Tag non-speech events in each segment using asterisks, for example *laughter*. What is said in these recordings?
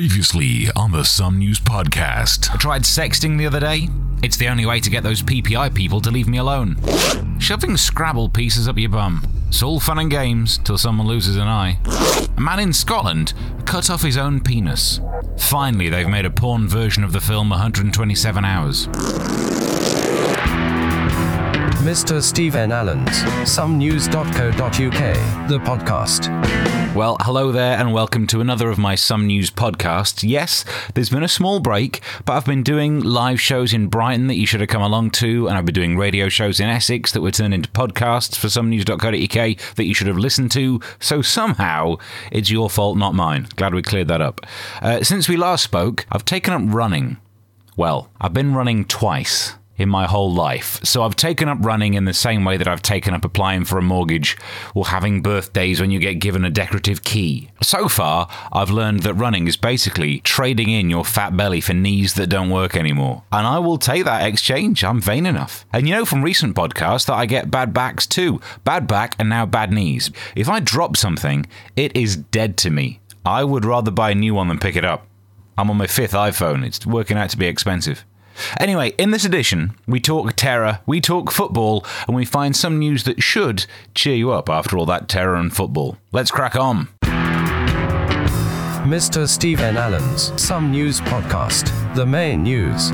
Previously on the Some News Podcast. I tried sexting the other day. It's the only way to get those PPI people to leave me alone. Shoving Scrabble pieces up your bum. It's all fun and games till someone loses an eye. A man in Scotland cut off his own penis. Finally, they've made a porn version of the film 127 Hours. Mr. Stephen Allen's somenews.co.uk, the podcast. Well, hello there, and welcome to another of my Some News podcasts. Yes, there's been a small break, but I've been doing live shows in Brighton that you should have come along to, and I've been doing radio shows in Essex that were turned into podcasts for somenews.co.uk that you should have listened to. So somehow, it's your fault, not mine. Glad we cleared that up. Uh, since we last spoke, I've taken up running. Well, I've been running twice in my whole life. So I've taken up running in the same way that I've taken up applying for a mortgage or having birthdays when you get given a decorative key. So far, I've learned that running is basically trading in your fat belly for knees that don't work anymore. And I will take that exchange. I'm vain enough. And you know from recent podcasts that I get bad backs too. Bad back and now bad knees. If I drop something, it is dead to me. I would rather buy a new one than pick it up. I'm on my fifth iPhone. It's working out to be expensive. Anyway, in this edition, we talk terror, we talk football, and we find some news that should cheer you up after all that terror and football. Let's crack on. Mr. Stephen Allen's Some News Podcast, the main news.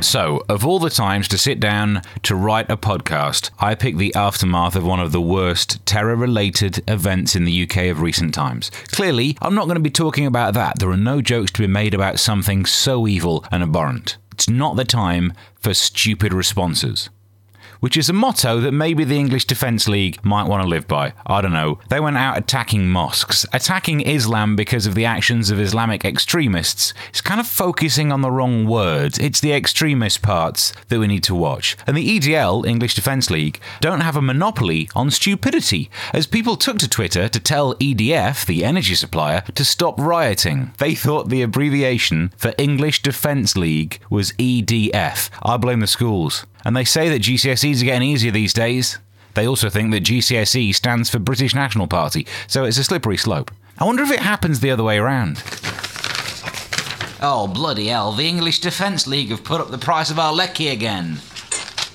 So, of all the times to sit down to write a podcast, I picked the aftermath of one of the worst terror related events in the UK of recent times. Clearly, I'm not going to be talking about that. There are no jokes to be made about something so evil and abhorrent. It's not the time for stupid responses. Which is a motto that maybe the English Defence League might want to live by. I don't know. They went out attacking mosques, attacking Islam because of the actions of Islamic extremists. It's kind of focusing on the wrong words. It's the extremist parts that we need to watch. And the EDL, English Defence League, don't have a monopoly on stupidity, as people took to Twitter to tell EDF, the energy supplier, to stop rioting. They thought the abbreviation for English Defence League was EDF. I blame the schools. And they say that GCSEs are getting easier these days. They also think that GCSE stands for British National Party, so it's a slippery slope. I wonder if it happens the other way around. Oh, bloody hell, the English Defence League have put up the price of our lecky again.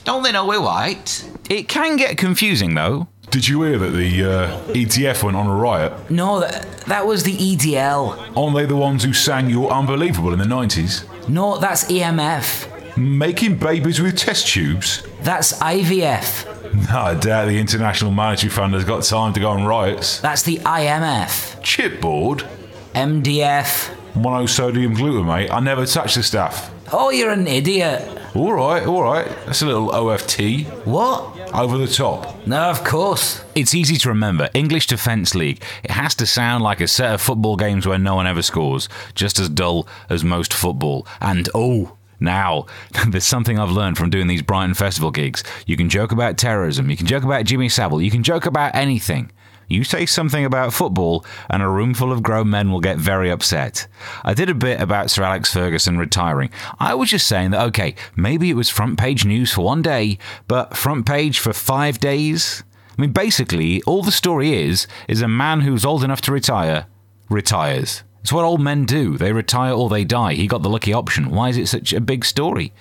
Don't they know we're white? It can get confusing, though. Did you hear that the uh, EDF went on a riot? No, that, that was the EDL. Aren't they the ones who sang You're Unbelievable in the 90s? No, that's EMF. Making babies with test tubes? That's IVF. No, *laughs* I doubt the International Monetary Fund has got time to go on riots. That's the IMF. Chipboard? MDF. Monosodium glutamate? I never touch the stuff. Oh, you're an idiot. All right, all right. That's a little OFT. What? Over the top. No, of course. It's easy to remember. English Defence League. It has to sound like a set of football games where no one ever scores. Just as dull as most football. And oh, now, *laughs* there's something I've learned from doing these Brighton Festival gigs. You can joke about terrorism, you can joke about Jimmy Savile, you can joke about anything. You say something about football, and a room full of grown men will get very upset. I did a bit about Sir Alex Ferguson retiring. I was just saying that, okay, maybe it was front page news for one day, but front page for five days? I mean, basically, all the story is, is a man who's old enough to retire retires. It's what old men do. They retire or they die. He got the lucky option. Why is it such a big story?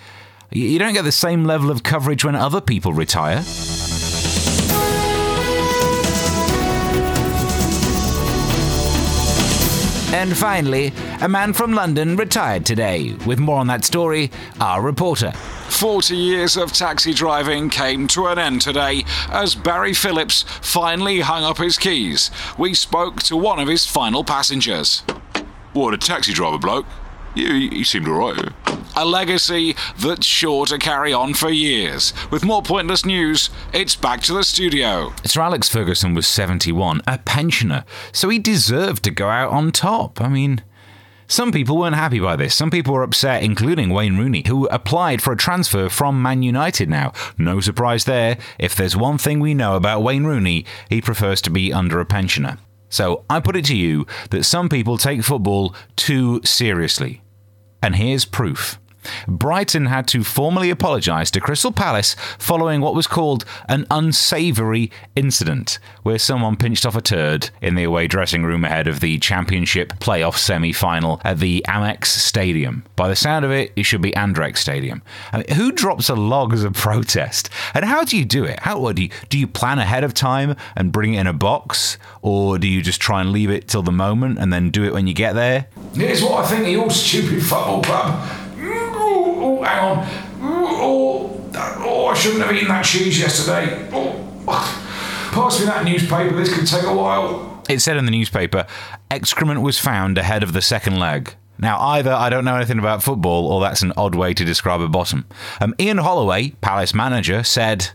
You don't get the same level of coverage when other people retire. And finally, a man from London retired today. With more on that story, our reporter. 40 years of taxi driving came to an end today as Barry Phillips finally hung up his keys. We spoke to one of his final passengers. What, a taxi driver bloke? You, he, he seemed alright. A legacy that's sure to carry on for years. With more pointless news, it's back to the studio. Sir Alex Ferguson was 71, a pensioner, so he deserved to go out on top. I mean, some people weren't happy by this. Some people were upset, including Wayne Rooney, who applied for a transfer from Man United now. No surprise there. If there's one thing we know about Wayne Rooney, he prefers to be under a pensioner. So I put it to you that some people take football too seriously. And here's proof. Brighton had to formally apologise to Crystal Palace following what was called an unsavoury incident, where someone pinched off a turd in the away dressing room ahead of the Championship playoff semi final at the Amex Stadium. By the sound of it, it should be Andrex Stadium. I mean, who drops a log as a protest? And how do you do it? How do you do you plan ahead of time and bring it in a box, or do you just try and leave it till the moment and then do it when you get there? Here's what I think of your stupid football club. Oh, hang on. Oh, oh, I shouldn't have eaten that cheese yesterday. Oh, pass me that newspaper. This could take a while. It said in the newspaper, excrement was found ahead of the second leg. Now, either I don't know anything about football, or that's an odd way to describe a bottom. Um, Ian Holloway, Palace manager, said,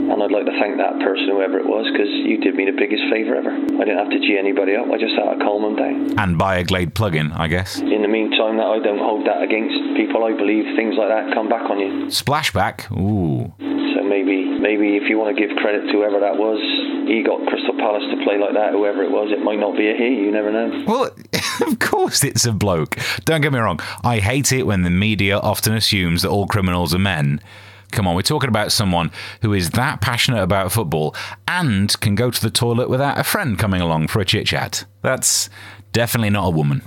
to thank that person, whoever it was, because you did me the biggest favour ever. I didn't have to G anybody up, I just had to calm them down. and buy a Glade plug-in, I guess. In the meantime, that I don't hold that against people, I believe things like that come back on you. Splashback, ooh. So maybe, maybe if you want to give credit to whoever that was, he got Crystal Palace to play like that, whoever it was, it might not be a he, you never know. Well, *laughs* of course it's a bloke. Don't get me wrong. I hate it when the media often assumes that all criminals are men. Come on, we're talking about someone who is that passionate about football and can go to the toilet without a friend coming along for a chit chat. That's definitely not a woman.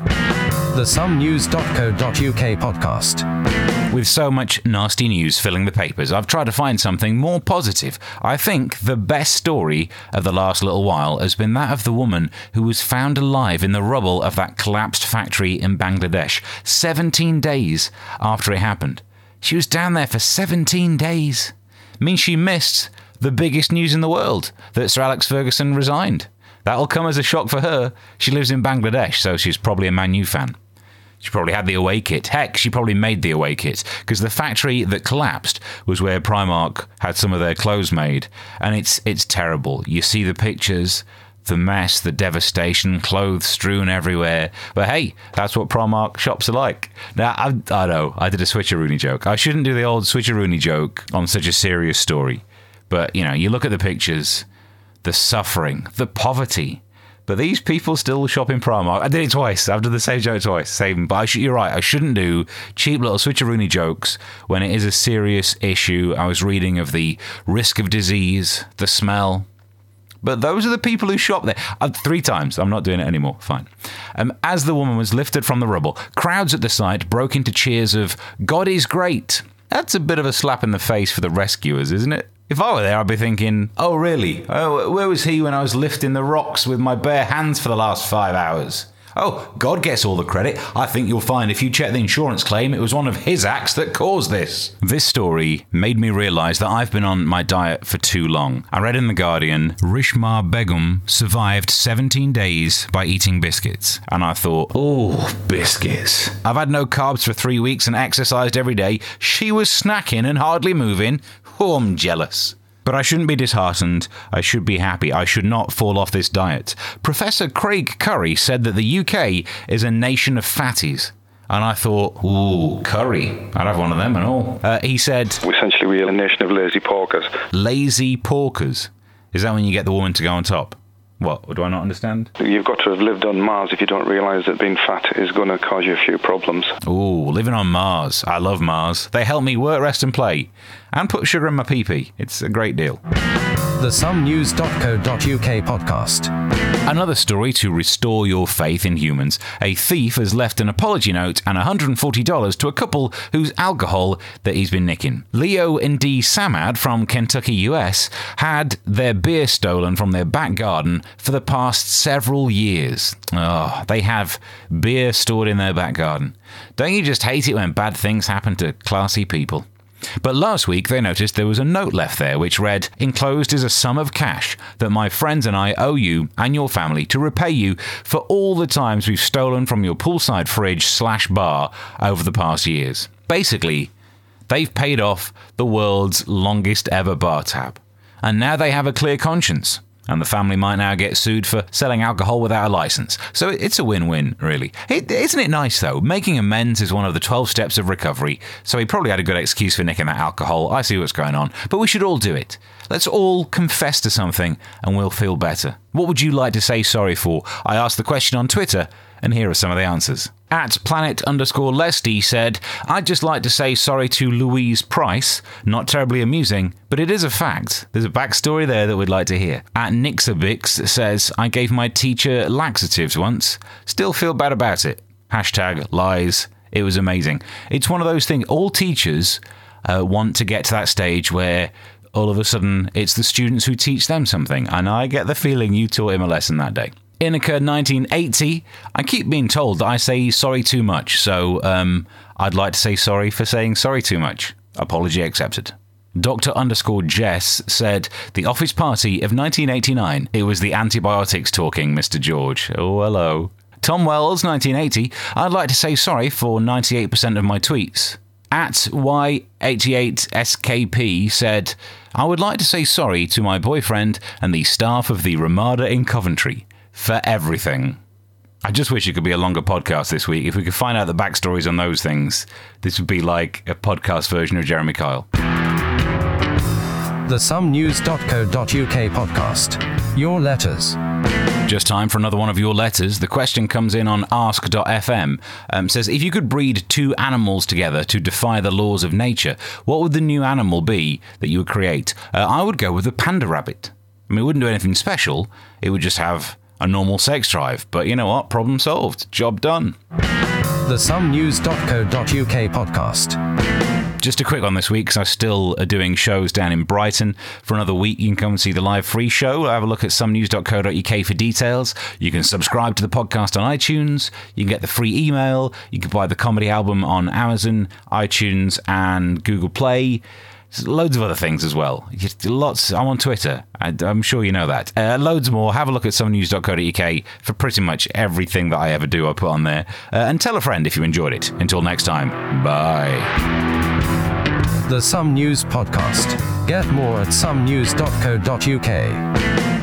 The somenews.co.uk podcast. With so much nasty news filling the papers, I've tried to find something more positive. I think the best story of the last little while has been that of the woman who was found alive in the rubble of that collapsed factory in Bangladesh 17 days after it happened. She was down there for 17 days. Means she missed the biggest news in the world that Sir Alex Ferguson resigned. That'll come as a shock for her. She lives in Bangladesh, so she's probably a Man U fan. She probably had the away kit. Heck, she probably made the away kit because the factory that collapsed was where Primark had some of their clothes made, and it's it's terrible. You see the pictures, the mess, the devastation, clothes strewn everywhere. But hey, that's what Primark shops are like. Now I, I know I did a switcheroony joke. I shouldn't do the old switcheroony joke on such a serious story, but you know, you look at the pictures, the suffering, the poverty. But these people still shop in Primark. I did it twice. I've done the same joke twice. Same. But should, you're right. I shouldn't do cheap little switcheroony jokes when it is a serious issue. I was reading of the risk of disease, the smell. But those are the people who shop there. Uh, three times. I'm not doing it anymore. Fine. Um, as the woman was lifted from the rubble, crowds at the site broke into cheers of "God is great." That's a bit of a slap in the face for the rescuers, isn't it? If I were there, I'd be thinking, "Oh, really? Oh, where was he when I was lifting the rocks with my bare hands for the last five hours?" Oh, God gets all the credit. I think you'll find if you check the insurance claim, it was one of his acts that caused this. This story made me realise that I've been on my diet for too long. I read in The Guardian Reshma Begum survived 17 days by eating biscuits. And I thought, oh, biscuits. I've had no carbs for three weeks and exercised every day. She was snacking and hardly moving. Oh, I'm jealous. But I shouldn't be disheartened. I should be happy. I should not fall off this diet. Professor Craig Curry said that the UK is a nation of fatties. And I thought, ooh, curry. I'd have one of them and all. Uh, he said, Essentially, we are a nation of lazy porkers. lazy porkers. Is that when you get the woman to go on top? What? Do I not understand? You've got to have lived on Mars if you don't realise that being fat is going to cause you a few problems. Ooh, living on Mars. I love Mars. They help me work, rest, and play. And put sugar in my pee pee. It's a great deal. The somenews.co.uk podcast. Another story to restore your faith in humans. A thief has left an apology note and $140 to a couple whose alcohol that he's been nicking. Leo and Dee Samad from Kentucky, US, had their beer stolen from their back garden for the past several years. Oh, they have beer stored in their back garden. Don't you just hate it when bad things happen to classy people? But last week they noticed there was a note left there which read, Enclosed is a sum of cash that my friends and I owe you and your family to repay you for all the times we've stolen from your poolside fridge slash bar over the past years. Basically, they've paid off the world's longest ever bar tab. And now they have a clear conscience. And the family might now get sued for selling alcohol without a license. So it's a win win, really. is isn't it nice, though? Making amends is one of the 12 steps of recovery. So he probably had a good excuse for nicking that alcohol. I see what's going on. But we should all do it. Let's all confess to something and we'll feel better. What would you like to say sorry for? I asked the question on Twitter, and here are some of the answers. At planet underscore Lesty said, I'd just like to say sorry to Louise Price. Not terribly amusing, but it is a fact. There's a backstory there that we'd like to hear. At Nixabix says, I gave my teacher laxatives once. Still feel bad about it. Hashtag lies. It was amazing. It's one of those things, all teachers uh, want to get to that stage where all of a sudden it's the students who teach them something. And I get the feeling you taught him a lesson that day. Inica 1980. I keep being told that I say sorry too much, so um, I'd like to say sorry for saying sorry too much. Apology accepted. Dr. underscore Jess said, The office party of 1989. It was the antibiotics talking, Mr. George. Oh, hello. Tom Wells, 1980. I'd like to say sorry for 98% of my tweets. At Y88SKP said, I would like to say sorry to my boyfriend and the staff of the Ramada in Coventry for everything. I just wish it could be a longer podcast this week. If we could find out the backstories on those things, this would be like a podcast version of Jeremy Kyle. The somenews.co.uk podcast. Your letters. Just time for another one of your letters. The question comes in on ask.fm. Um, says, if you could breed two animals together to defy the laws of nature, what would the new animal be that you would create? Uh, I would go with a panda rabbit. I mean, it wouldn't do anything special. It would just have a normal sex drive. But you know what? Problem solved. Job done. The somenews.co.uk podcast. Just a quick one this week because I still are doing shows down in Brighton for another week. You can come and see the live free show. Have a look at somenews.co.uk for details. You can subscribe to the podcast on iTunes. You can get the free email. You can buy the comedy album on Amazon, iTunes, and Google Play. Loads of other things as well. Lots. I'm on Twitter. I, am sure you know that. Uh, loads more. Have a look at somenews.co.uk for pretty much everything that I ever do. I put on there. Uh, and tell a friend if you enjoyed it. Until next time. Bye. The Some News Podcast. Get more at somenews.co.uk.